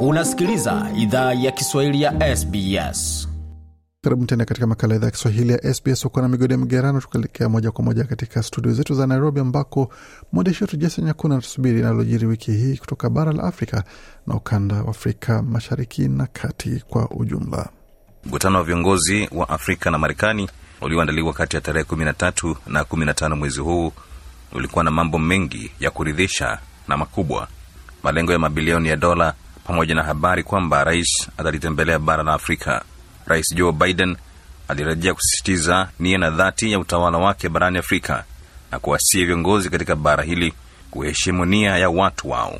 Unasikiliza idhaa ya Kiswahili ya SBS. Karibu tena katika makala idhaa ya Kiswahili ya SBS. Uko na migodi ya migerano, tukaelekea moja kwa moja katika studio zetu za Nairobi, ambako mwandishi wetu Jason Nyakuna anatusubiri inalojiri wiki hii kutoka bara la Afrika na ukanda wa Afrika mashariki na kati kwa ujumla. Mkutano wa viongozi wa Afrika na Marekani ulioandaliwa kati ya tarehe 13 na 15 mwezi huu ulikuwa na mambo mengi ya kuridhisha na makubwa, malengo ya mabilioni ya dola, pamoja na habari kwamba rais atalitembelea bara la Afrika. Rais Joe Biden alirejea kusisitiza nia na dhati ya utawala wake barani Afrika na kuwasia viongozi katika bara hili kuheshimu nia ya watu wao.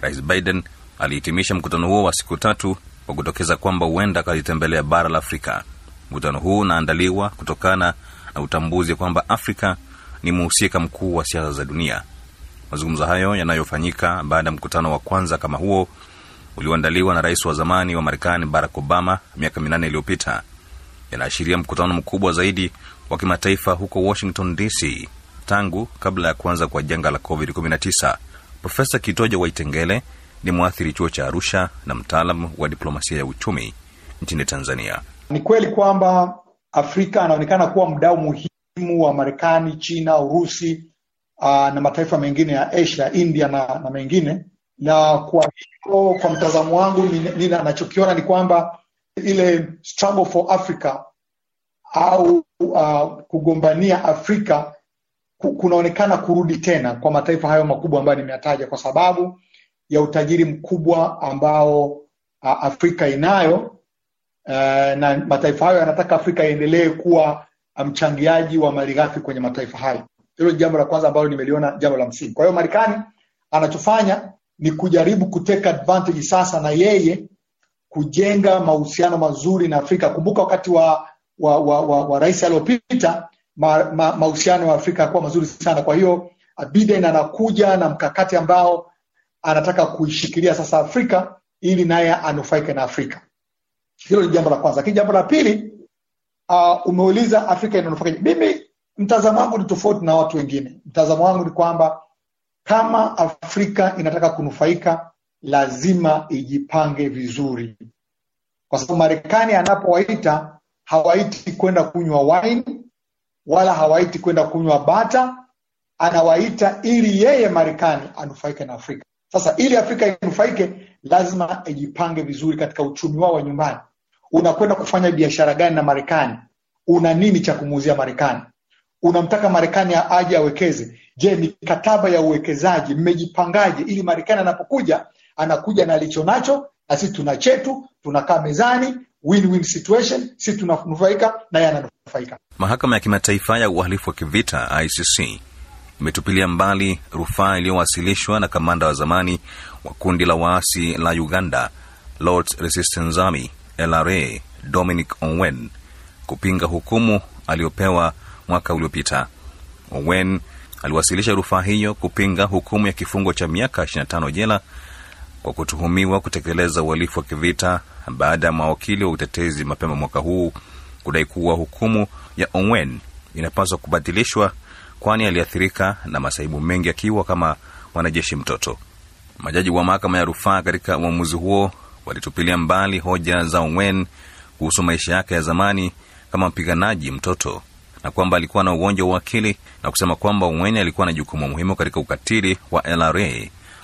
Rais Biden alihitimisha mkutano huo wa siku tatu kwa kutokeza kwamba huenda akalitembelea bara la Afrika. Mkutano huu unaandaliwa kutokana na utambuzi kwamba Afrika ni mhusika mkuu wa siasa za dunia. Mazungumzo hayo yanayofanyika baada ya mkutano wa kwanza kama huo ulioandaliwa na rais wa zamani wa Marekani Barack Obama miaka minane iliyopita yanaashiria mkutano mkubwa zaidi wa kimataifa huko Washington DC tangu kabla ya kuanza kwa janga la COVID-19. Profesa Kitojo Waitengele ni mwathiri chuo cha Arusha na mtaalamu wa diplomasia ya uchumi nchini Tanzania. Ni kweli kwamba Afrika anaonekana kuwa mdau muhimu wa Marekani, China, Urusi uh, na mataifa mengine ya Asia, India na, na mengine na kwa hiyo kwa mtazamo wangu nini anachokiona ni kwamba ile struggle for Africa au uh, kugombania Afrika kunaonekana kurudi tena kwa mataifa hayo makubwa ambayo nimeyataja kwa sababu ya utajiri mkubwa ambao uh, Afrika inayo uh, na mataifa hayo yanataka Afrika iendelee kuwa mchangiaji wa malighafi kwenye mataifa hayo. Hilo jambo la kwanza ambalo nimeliona jambo la msingi. Kwa hiyo Marekani anachofanya ni kujaribu kuteka advantage sasa na yeye kujenga mahusiano mazuri na Afrika. Kumbuka wakati wa wa, wa, wa, wa rais aliyopita mahusiano ma, ma ya Afrika yakuwa mazuri sana. Kwa hiyo Biden anakuja na mkakati ambao anataka kuishikilia sasa Afrika ili naye anufaike na Afrika. Hilo ni jambo la kwanza. Lakini jambo la pili, uh, umeuliza Afrika inanufaika. Mimi mtazamo wangu ni tofauti na watu wengine. Mtazamo wangu ni kwamba kama Afrika inataka kunufaika lazima ijipange vizuri, kwa sababu Marekani anapowaita hawaiti kwenda kunywa wine wala hawaiti kwenda kunywa bata, anawaita ili yeye Marekani anufaike na Afrika. Sasa ili Afrika inufaike, lazima ijipange vizuri katika uchumi wao wa nyumbani. Unakwenda kufanya biashara gani na Marekani? Una nini cha kumuuzia Marekani? Unamtaka Marekani aje awekeze Je, mikataba ya uwekezaji mmejipangaje, ili Marekani anapokuja anakuja na alicho nacho na sisi tuna chetu, tunakaa mezani, win-win situation, sisi tunanufaika na yeye ananufaika. Mahakama ya Kimataifa ya Uhalifu wa Kivita ICC imetupilia mbali rufaa iliyowasilishwa na kamanda wa zamani wa kundi la waasi la Uganda Lords Resistance Army LRA Dominic Ongwen kupinga hukumu aliyopewa mwaka uliopita. owen aliwasilisha rufaa hiyo kupinga hukumu ya kifungo cha miaka 25 jela kwa kutuhumiwa kutekeleza uhalifu wa kivita baada ya mawakili wa utetezi mapema mwaka huu kudai kuwa hukumu ya owen inapaswa kubatilishwa kwani aliathirika na masaibu mengi akiwa kama mwanajeshi mtoto. Majaji wa mahakama ya rufaa katika uamuzi huo walitupilia mbali hoja za owen kuhusu maisha yake ya zamani kama mpiganaji mtoto na kwamba alikuwa na ugonjwa wa akili na kusema kwamba Ongwen alikuwa na jukumu muhimu katika ukatili wa LRA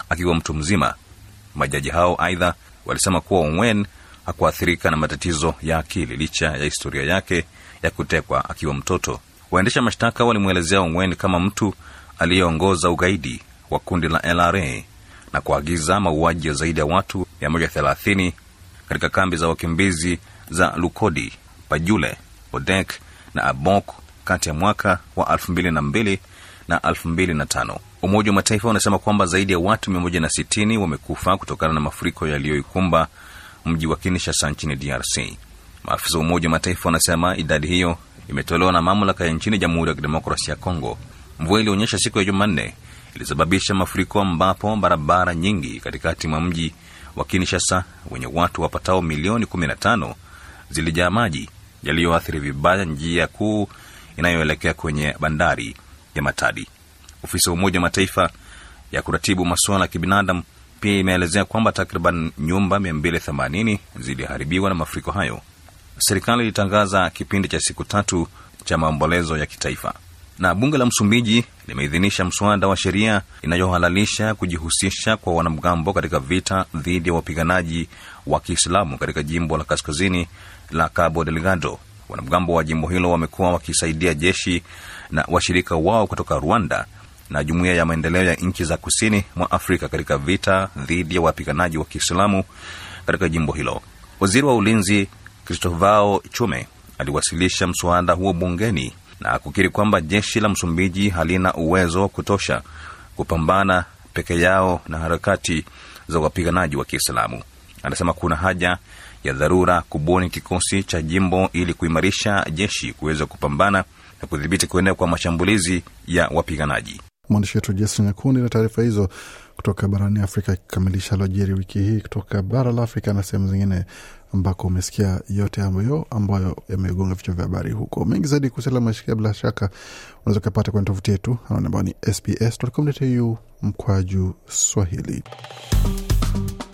akiwa mtu mzima. Majaji hao aidha walisema kuwa Ongwen hakuathirika na matatizo ya akili licha ya historia yake ya kutekwa akiwa mtoto. Waendesha mashtaka walimwelezea Ongwen kama mtu aliyeongoza ugaidi wa kundi la LRA na kuagiza mauaji ya zaidi ya watu 130 katika kambi za wakimbizi za Lukodi, Pajule, Odek na Abok kati ya mwaka wa 2002 na 2005. Umoja wa Mataifa unasema kwamba zaidi ya watu 160 wamekufa kutokana na mafuriko yaliyoikumba mji wa Kinshasa nchini DRC. Maafisa wa Umoja wa Mataifa wanasema idadi hiyo imetolewa na mamlaka ya nchini Jamhuri ya Kidemokrasia ya Kongo. Mvua ilionyesha siku ya Jumanne ilisababisha mafuriko ambapo barabara nyingi katikati mwa mji wa Kinshasa wenye watu wapatao milioni 15 zilijaa maji yaliyoathiri vibaya njia kuu inayoelekea kwenye bandari ya Matadi. Ofisi ya Umoja wa Mataifa ya kuratibu masuala ya kibinadamu pia imeelezea kwamba takriban nyumba 280 ziliharibiwa na mafuriko hayo. Serikali ilitangaza kipindi cha siku tatu cha maombolezo ya kitaifa, na bunge la Msumbiji limeidhinisha mswada wa sheria inayohalalisha kujihusisha kwa wanamgambo katika vita dhidi ya wapiganaji wa Kiislamu katika jimbo la kaskazini la Cabo Delgado. Wanamgambo wa jimbo hilo wamekuwa wakisaidia jeshi na washirika wao kutoka Rwanda na jumuiya ya maendeleo ya nchi za kusini mwa Afrika katika vita dhidi ya wapiganaji wa Kiislamu katika jimbo hilo. Waziri wa ulinzi Cristovao Chume aliwasilisha mswada huo bungeni na kukiri kwamba jeshi la Msumbiji halina uwezo wa kutosha kupambana peke yao na harakati za wapiganaji wa Kiislamu. Anasema kuna haja ya dharura kubuni kikosi cha jimbo ili kuimarisha jeshi kuweza kupambana na kudhibiti kuenea kwa mashambulizi ya wapiganaji. Mwandishi wetu Jason Nyakundi na taarifa hizo kutoka barani Afrika ikikamilisha alojiri wiki hii kutoka bara la Afrika na sehemu zingine ambako umesikia yote ambayo ambayo yamegonga vichwa vya habari huko. Mengi zaidi kuhusiana mashikia, bila shaka unaweza ukapata kwenye tovuti yetu ambao ni sbs.com.au mkwaju Swahili.